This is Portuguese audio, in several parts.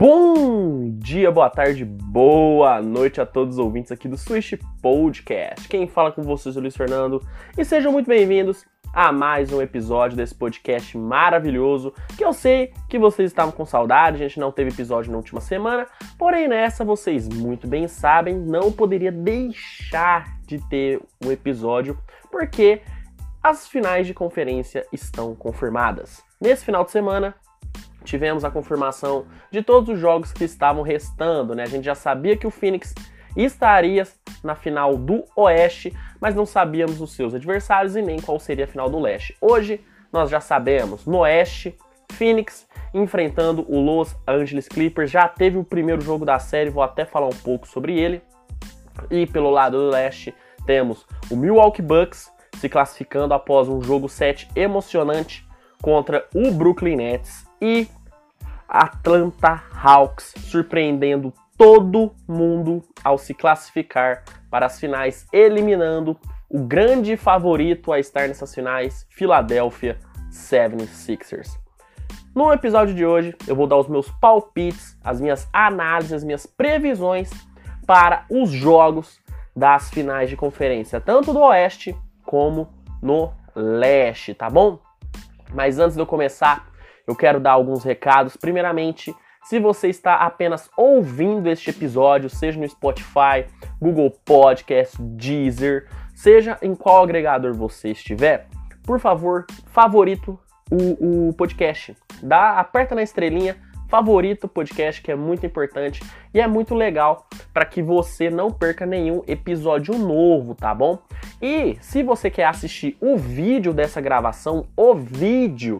Bom dia, boa tarde, boa noite a todos os ouvintes aqui do Switch Podcast. Quem fala com vocês é o Luiz Fernando e sejam muito bem-vindos a mais um episódio desse podcast maravilhoso que eu sei que vocês estavam com saudade, a gente não teve episódio na última semana, porém nessa vocês muito bem sabem, não poderia deixar de ter um episódio porque as finais de conferência estão confirmadas. Nesse final de semana, tivemos a confirmação de todos os jogos que estavam restando, né? A gente já sabia que o Phoenix estaria na final do Oeste, mas não sabíamos os seus adversários e nem qual seria a final do Leste. Hoje nós já sabemos, no Oeste, Phoenix enfrentando o Los Angeles Clippers. Já teve o primeiro jogo da série, vou até falar um pouco sobre ele. E pelo lado do Leste, temos o Milwaukee Bucks se classificando após um jogo 7 emocionante contra o Brooklyn Nets e Atlanta Hawks surpreendendo todo mundo ao se classificar para as finais, eliminando o grande favorito a estar nessas finais, Philadelphia 76ers. No episódio de hoje, eu vou dar os meus palpites, as minhas análises, as minhas previsões para os jogos das finais de conferência, tanto do Oeste como no Leste, tá bom? Mas antes de eu começar, eu quero dar alguns recados. Primeiramente, se você está apenas ouvindo este episódio, seja no Spotify, Google Podcast, Deezer, seja em qual agregador você estiver, por favor, favorito o, o podcast. Dá, aperta na estrelinha, favorito o podcast, que é muito importante e é muito legal para que você não perca nenhum episódio novo, tá bom? E se você quer assistir o vídeo dessa gravação, o vídeo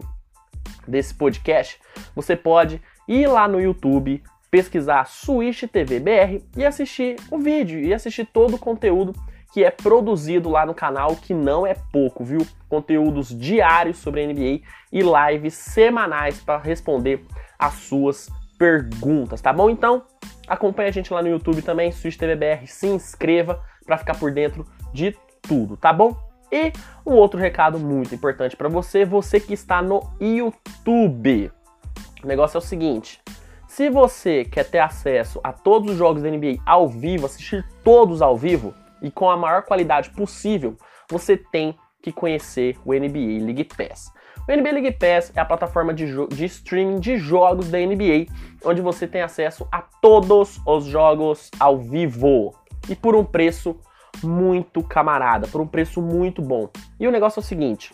desse podcast, você pode ir lá no YouTube, pesquisar Switch TV BR e assistir o vídeo e assistir todo o conteúdo que é produzido lá no canal, que não é pouco, viu? Conteúdos diários sobre a NBA e lives semanais para responder as suas perguntas, tá bom? Então, acompanha a gente lá no YouTube também, Switch TV BR, se inscreva para ficar por dentro de tudo, tá bom? E um outro recado muito importante para você, você que está no YouTube. O negócio é o seguinte: se você quer ter acesso a todos os jogos da NBA ao vivo, assistir todos ao vivo e com a maior qualidade possível, você tem que conhecer o NBA League Pass. O NBA League Pass é a plataforma de, de streaming de jogos da NBA, onde você tem acesso a todos os jogos ao vivo e por um preço muito camarada, por um preço muito bom. E o negócio é o seguinte: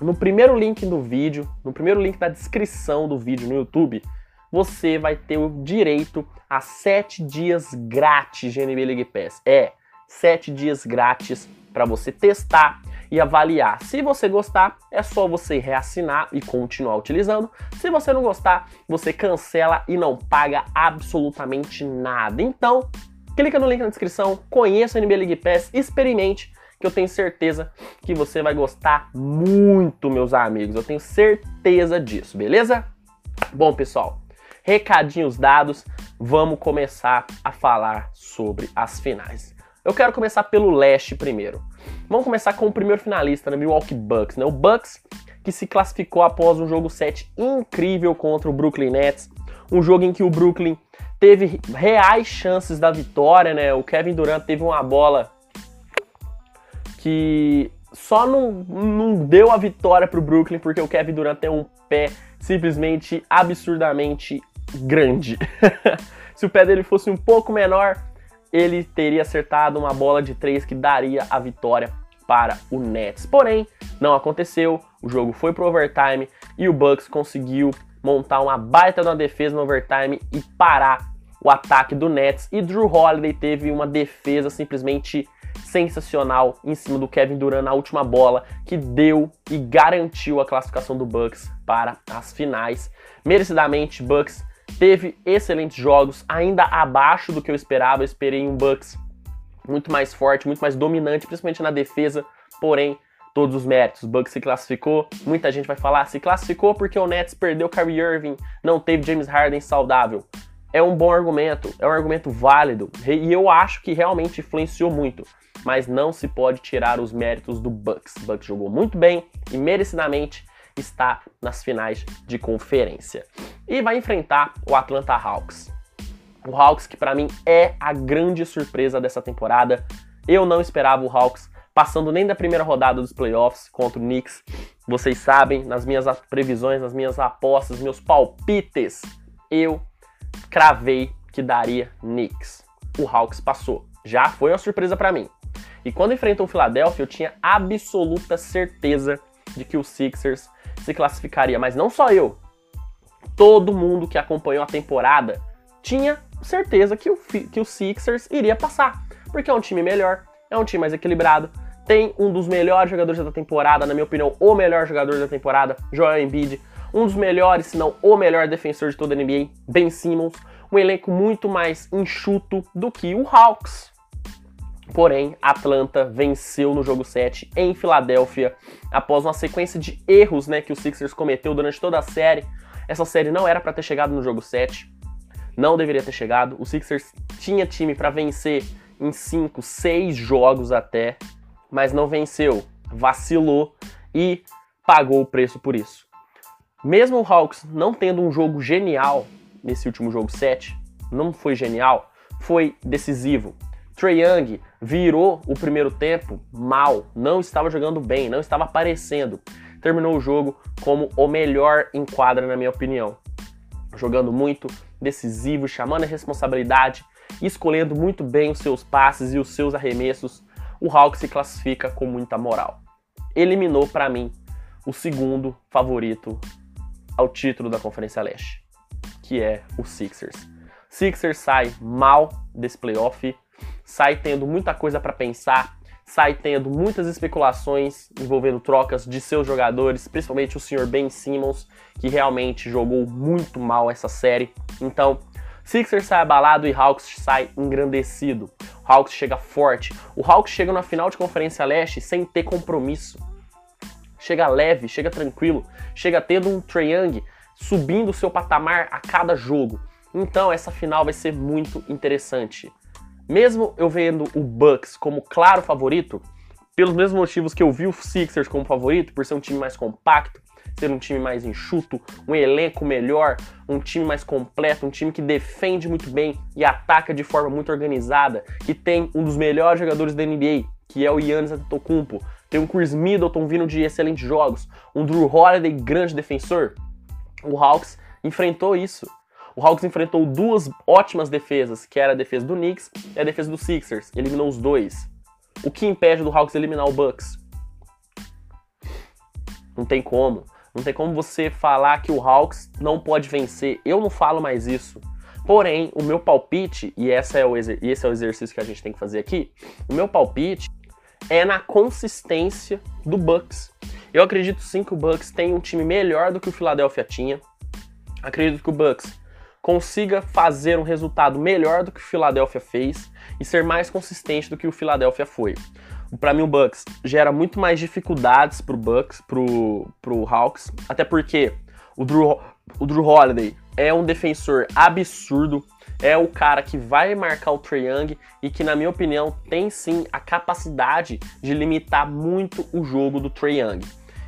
no primeiro link do vídeo, no primeiro link da descrição do vídeo no YouTube, você vai ter o direito a 7 dias grátis de NBA League Pass. É, 7 dias grátis para você testar e avaliar. Se você gostar, é só você reassinar e continuar utilizando. Se você não gostar, você cancela e não paga absolutamente nada. Então, Clica no link na descrição, conheça o NBA League Pass, experimente, que eu tenho certeza que você vai gostar muito, meus amigos. Eu tenho certeza disso, beleza? Bom, pessoal, recadinhos dados, vamos começar a falar sobre as finais. Eu quero começar pelo leste primeiro. Vamos começar com o primeiro finalista, né, Milwaukee Bucks, né? O Bucks que se classificou após um jogo 7 incrível contra o Brooklyn Nets, um jogo em que o Brooklyn teve reais chances da vitória, né? O Kevin Durant teve uma bola que só não, não deu a vitória para o Brooklyn porque o Kevin Durant tem um pé simplesmente absurdamente grande. Se o pé dele fosse um pouco menor, ele teria acertado uma bola de três que daria a vitória para o Nets. Porém, não aconteceu. O jogo foi pro overtime e o Bucks conseguiu montar uma baita de uma defesa no overtime e parar o ataque do Nets. E Drew Holiday teve uma defesa simplesmente sensacional em cima do Kevin Durant na última bola, que deu e garantiu a classificação do Bucks para as finais. Merecidamente, Bucks teve excelentes jogos, ainda abaixo do que eu esperava. Eu esperei um Bucks muito mais forte, muito mais dominante, principalmente na defesa. Porém, todos os méritos. O Bucks se classificou. Muita gente vai falar, se classificou porque o Nets perdeu Kyrie Irving, não teve James Harden saudável é um bom argumento, é um argumento válido e eu acho que realmente influenciou muito, mas não se pode tirar os méritos do Bucks. O Bucks jogou muito bem e merecidamente está nas finais de conferência. E vai enfrentar o Atlanta Hawks. O Hawks que para mim é a grande surpresa dessa temporada. Eu não esperava o Hawks passando nem da primeira rodada dos playoffs contra o Knicks. Vocês sabem, nas minhas previsões, nas minhas apostas, meus palpites, eu cravei que daria Knicks. O Hawks passou. Já foi uma surpresa para mim. E quando enfrentou o Philadelphia, eu tinha absoluta certeza de que o Sixers se classificaria, mas não só eu. Todo mundo que acompanhou a temporada tinha certeza que o, que o Sixers iria passar, porque é um time melhor, é um time mais equilibrado, tem um dos melhores jogadores da temporada, na minha opinião, o melhor jogador da temporada, Joel Embiid, um dos melhores, se não o melhor defensor de toda a NBA, Ben Simmons, um elenco muito mais enxuto do que o Hawks. Porém, Atlanta venceu no jogo 7 em Filadélfia após uma sequência de erros né, que o Sixers cometeu durante toda a série. Essa série não era para ter chegado no jogo 7, não deveria ter chegado. O Sixers tinha time para vencer em 5, 6 jogos até, mas não venceu, vacilou e pagou o preço por isso. Mesmo o Hawks não tendo um jogo genial nesse último jogo 7, não foi genial, foi decisivo. Trey Young virou o primeiro tempo mal, não estava jogando bem, não estava aparecendo. Terminou o jogo como o melhor em quadra, na minha opinião. Jogando muito, decisivo, chamando a responsabilidade, escolhendo muito bem os seus passes e os seus arremessos. O Hawks se classifica com muita moral. Eliminou para mim o segundo favorito ao título da Conferência Leste, que é o Sixers. Sixers sai mal desse playoff, sai tendo muita coisa para pensar, sai tendo muitas especulações envolvendo trocas de seus jogadores, principalmente o Sr. Ben Simmons, que realmente jogou muito mal essa série. Então, Sixers sai abalado e Hawks sai engrandecido. Hawks chega forte. O Hawks chega na final de Conferência Leste sem ter compromisso. Chega leve, chega tranquilo, chega tendo um Trae Young subindo o seu patamar a cada jogo. Então essa final vai ser muito interessante. Mesmo eu vendo o Bucks como claro favorito, pelos mesmos motivos que eu vi o Sixers como favorito, por ser um time mais compacto, ser um time mais enxuto, um elenco melhor, um time mais completo, um time que defende muito bem e ataca de forma muito organizada, que tem um dos melhores jogadores da NBA, que é o Giannis Antetokounmpo, tem um Chris Middleton vindo de excelentes jogos, um Drew Holiday grande defensor. O Hawks enfrentou isso o Hawks enfrentou duas ótimas defesas, que era a defesa do Knicks e a defesa do Sixers. Eliminou os dois. O que impede do Hawks eliminar o Bucks? Não tem como. Não tem como você falar que o Hawks não pode vencer. Eu não falo mais isso. Porém, o meu palpite, e, essa é o e esse é o exercício que a gente tem que fazer aqui, o meu palpite é na consistência do Bucks. Eu acredito sim que o Bucks tem um time melhor do que o Philadelphia tinha. Acredito que o Bucks consiga fazer um resultado melhor do que o Philadelphia fez e ser mais consistente do que o Philadelphia foi. Para mim o Bucks gera muito mais dificuldades pro Bucks, pro, pro Hawks, até porque o Drew, o Drew Holiday é um defensor absurdo, é o cara que vai marcar o Trae Young e que, na minha opinião, tem sim a capacidade de limitar muito o jogo do Trae Young.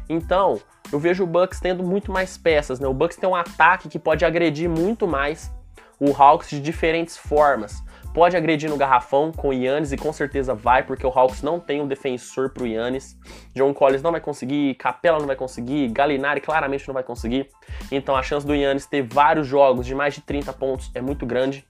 Então, eu vejo o Bucks tendo muito mais peças, né? O Bucks tem um ataque que pode agredir muito mais o Hawks de diferentes formas. Pode agredir no garrafão com o Yannis e com certeza vai, porque o Hawks não tem um defensor pro Yannis. John Collins não vai conseguir, Capela não vai conseguir, Galinari claramente não vai conseguir. Então a chance do Yannis ter vários jogos de mais de 30 pontos é muito grande.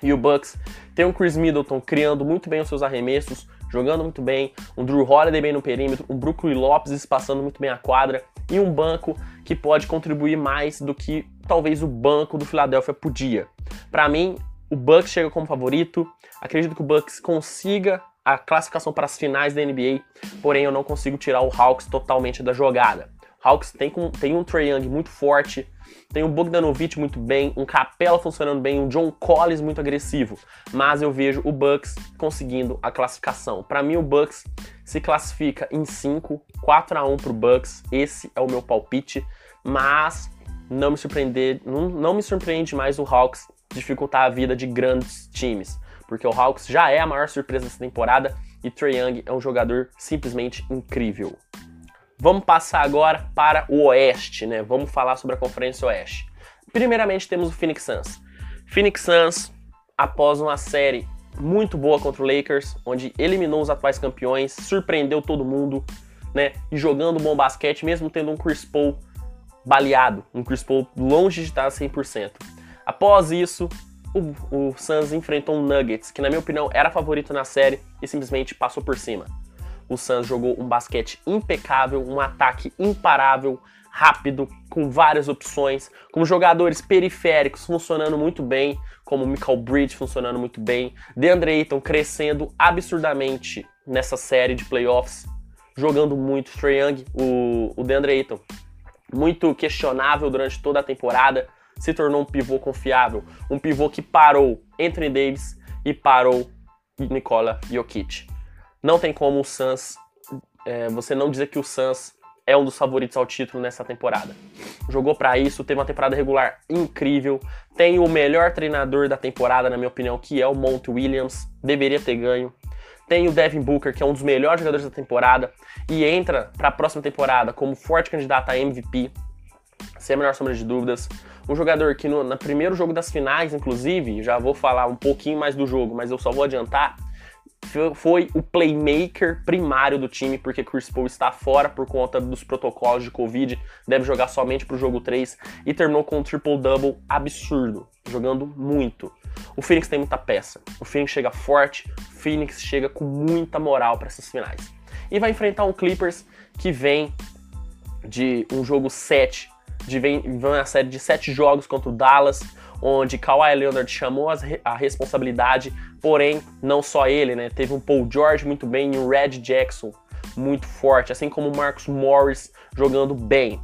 E o Bucks tem um Chris Middleton criando muito bem os seus arremessos, jogando muito bem, um Drew Holiday bem no perímetro, um Brooklyn Lopes passando muito bem a quadra e um banco que pode contribuir mais do que talvez o banco do Philadelphia podia. Para mim, o Bucks chega como favorito. Acredito que o Bucks consiga a classificação para as finais da NBA, porém eu não consigo tirar o Hawks totalmente da jogada. Hawks tem, tem um Trae Young muito forte, tem um Bogdanovic muito bem, um Capela funcionando bem, um John Collins muito agressivo, mas eu vejo o Bucks conseguindo a classificação. Para mim o Bucks se classifica em 5, 4 a 1 pro Bucks. Esse é o meu palpite, mas não me surpreender, não, não me surpreende mais o Hawks dificultar a vida de grandes times, porque o Hawks já é a maior surpresa dessa temporada e Trae Young é um jogador simplesmente incrível. Vamos passar agora para o Oeste, né? Vamos falar sobre a Conferência Oeste. Primeiramente temos o Phoenix Suns. Phoenix Suns, após uma série muito boa contra o Lakers, onde eliminou os atuais campeões, surpreendeu todo mundo, né? E jogando bom basquete, mesmo tendo um Chris Paul baleado, um Chris Paul longe de estar 100%. Após isso, o, o Suns enfrentou um Nuggets, que na minha opinião era favorito na série e simplesmente passou por cima. O Suns jogou um basquete impecável, um ataque imparável, rápido, com várias opções, com jogadores periféricos funcionando muito bem, como Michael Bridge funcionando muito bem, DeAndre Ayton crescendo absurdamente nessa série de playoffs, jogando muito. Trae Young, o, o DeAndre Ayton, muito questionável durante toda a temporada, se tornou um pivô confiável, um pivô que parou Anthony Davis e parou Nikola Jokic. Não tem como o Suns, é, você não dizer que o Suns é um dos favoritos ao título nessa temporada. Jogou para isso, teve uma temporada regular incrível, tem o melhor treinador da temporada, na minha opinião, que é o Monty Williams, deveria ter ganho. Tem o Devin Booker, que é um dos melhores jogadores da temporada, e entra para a próxima temporada como forte candidato a MVP, sem a menor sombra de dúvidas. Um jogador que no, no primeiro jogo das finais, inclusive, já vou falar um pouquinho mais do jogo, mas eu só vou adiantar, foi o playmaker primário do time, porque Chris Paul está fora por conta dos protocolos de Covid, deve jogar somente para o jogo 3 e terminou com um triple-double absurdo, jogando muito. O Phoenix tem muita peça, o Phoenix chega forte, o Phoenix chega com muita moral para essas finais. E vai enfrentar um Clippers que vem de um jogo 7 de vem, vem uma série de sete jogos contra o Dallas, onde Kawhi Leonard chamou a responsabilidade, porém, não só ele, né? Teve um Paul George muito bem e um Red Jackson muito forte, assim como o Marcus Morris jogando bem.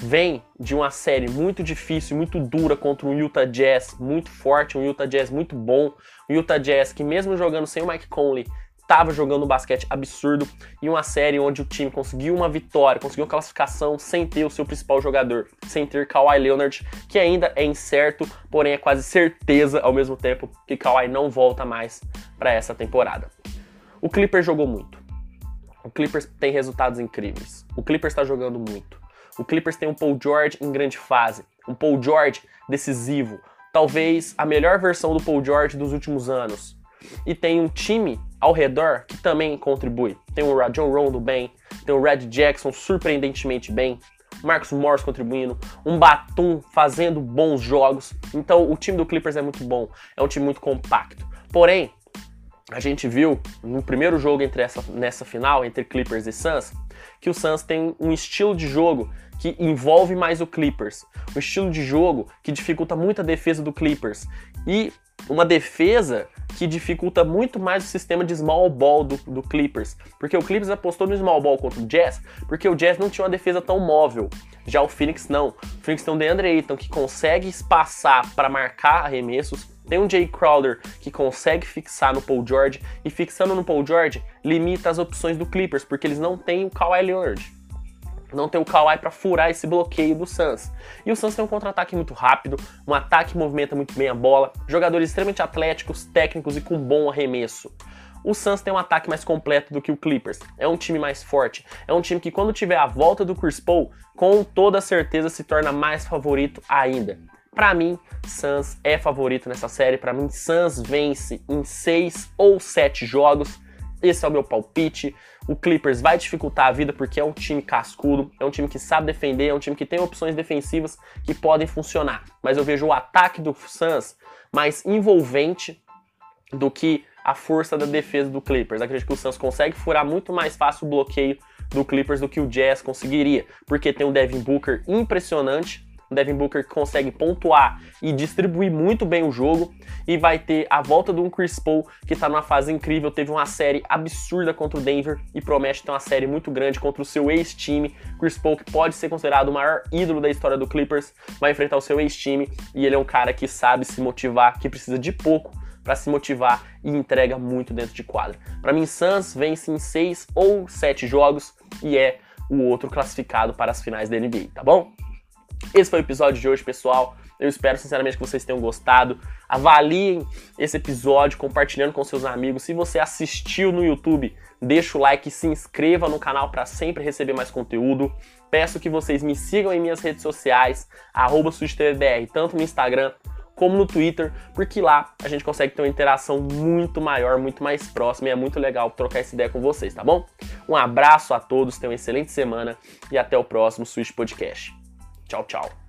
Vem de uma série muito difícil, muito dura contra um Utah Jazz muito forte, um Utah Jazz muito bom, um Utah Jazz que mesmo jogando sem o Mike Conley estava jogando um basquete absurdo e uma série onde o time conseguiu uma vitória, conseguiu uma classificação sem ter o seu principal jogador, sem ter Kawhi Leonard, que ainda é incerto, porém é quase certeza ao mesmo tempo que Kawhi não volta mais para essa temporada. O Clippers jogou muito. O Clippers tem resultados incríveis. O Clippers está jogando muito. O Clippers tem um Paul George em grande fase, um Paul George decisivo, talvez a melhor versão do Paul George dos últimos anos. E tem um time ao redor que também contribui. Tem o Rajon Rondo bem, tem o Red Jackson surpreendentemente bem, Marcos Morris contribuindo, um Batum fazendo bons jogos. Então o time do Clippers é muito bom, é um time muito compacto. Porém, a gente viu no primeiro jogo entre essa, nessa final, entre Clippers e Suns, que o Suns tem um estilo de jogo que envolve mais o Clippers. Um estilo de jogo que dificulta muito a defesa do Clippers. E uma defesa que dificulta muito mais o sistema de small ball do, do, Clippers. Porque o Clippers apostou no small ball contra o Jazz, porque o Jazz não tinha uma defesa tão móvel. Já o Phoenix não. O Phoenix tem o DeAndre Ayton que consegue espaçar para marcar arremessos. Tem um Jay Crowder que consegue fixar no Paul George. E fixando no Paul George, limita as opções do Clippers, porque eles não têm o Kawhi Leonard não ter o Kawhi para furar esse bloqueio do Suns. E o Suns tem um contra-ataque muito rápido, um ataque que movimenta muito bem a bola, jogadores extremamente atléticos, técnicos e com bom arremesso. O Suns tem um ataque mais completo do que o Clippers. É um time mais forte. É um time que quando tiver a volta do Chris Paul, com toda certeza se torna mais favorito ainda. Para mim, Suns é favorito nessa série. Para mim, Suns vence em 6 ou 7 jogos. Esse é o meu palpite. O Clippers vai dificultar a vida porque é um time cascudo, é um time que sabe defender, é um time que tem opções defensivas que podem funcionar. Mas eu vejo o ataque do Suns mais envolvente do que a força da defesa do Clippers. Acredito que o Suns consegue furar muito mais fácil o bloqueio do Clippers do que o Jazz conseguiria, porque tem um Devin Booker impressionante, o Devin Booker consegue pontuar e distribuir muito bem o jogo. E vai ter a volta de um Chris Paul que está numa fase incrível. Teve uma série absurda contra o Denver e promete ter uma série muito grande contra o seu ex-time. Chris Paul, que pode ser considerado o maior ídolo da história do Clippers, vai enfrentar o seu ex-time. E ele é um cara que sabe se motivar, que precisa de pouco para se motivar e entrega muito dentro de quadra. Para mim, Suns vence em seis ou sete jogos e é o outro classificado para as finais da NBA, tá bom? Esse foi o episódio de hoje, pessoal. Eu espero sinceramente que vocês tenham gostado. Avaliem esse episódio compartilhando com seus amigos. Se você assistiu no YouTube, deixa o like, se inscreva no canal para sempre receber mais conteúdo. Peço que vocês me sigam em minhas redes sociais, arroba tanto no Instagram como no Twitter, porque lá a gente consegue ter uma interação muito maior, muito mais próxima e é muito legal trocar essa ideia com vocês, tá bom? Um abraço a todos, tenham uma excelente semana e até o próximo Switch Podcast. Tchau, tchau.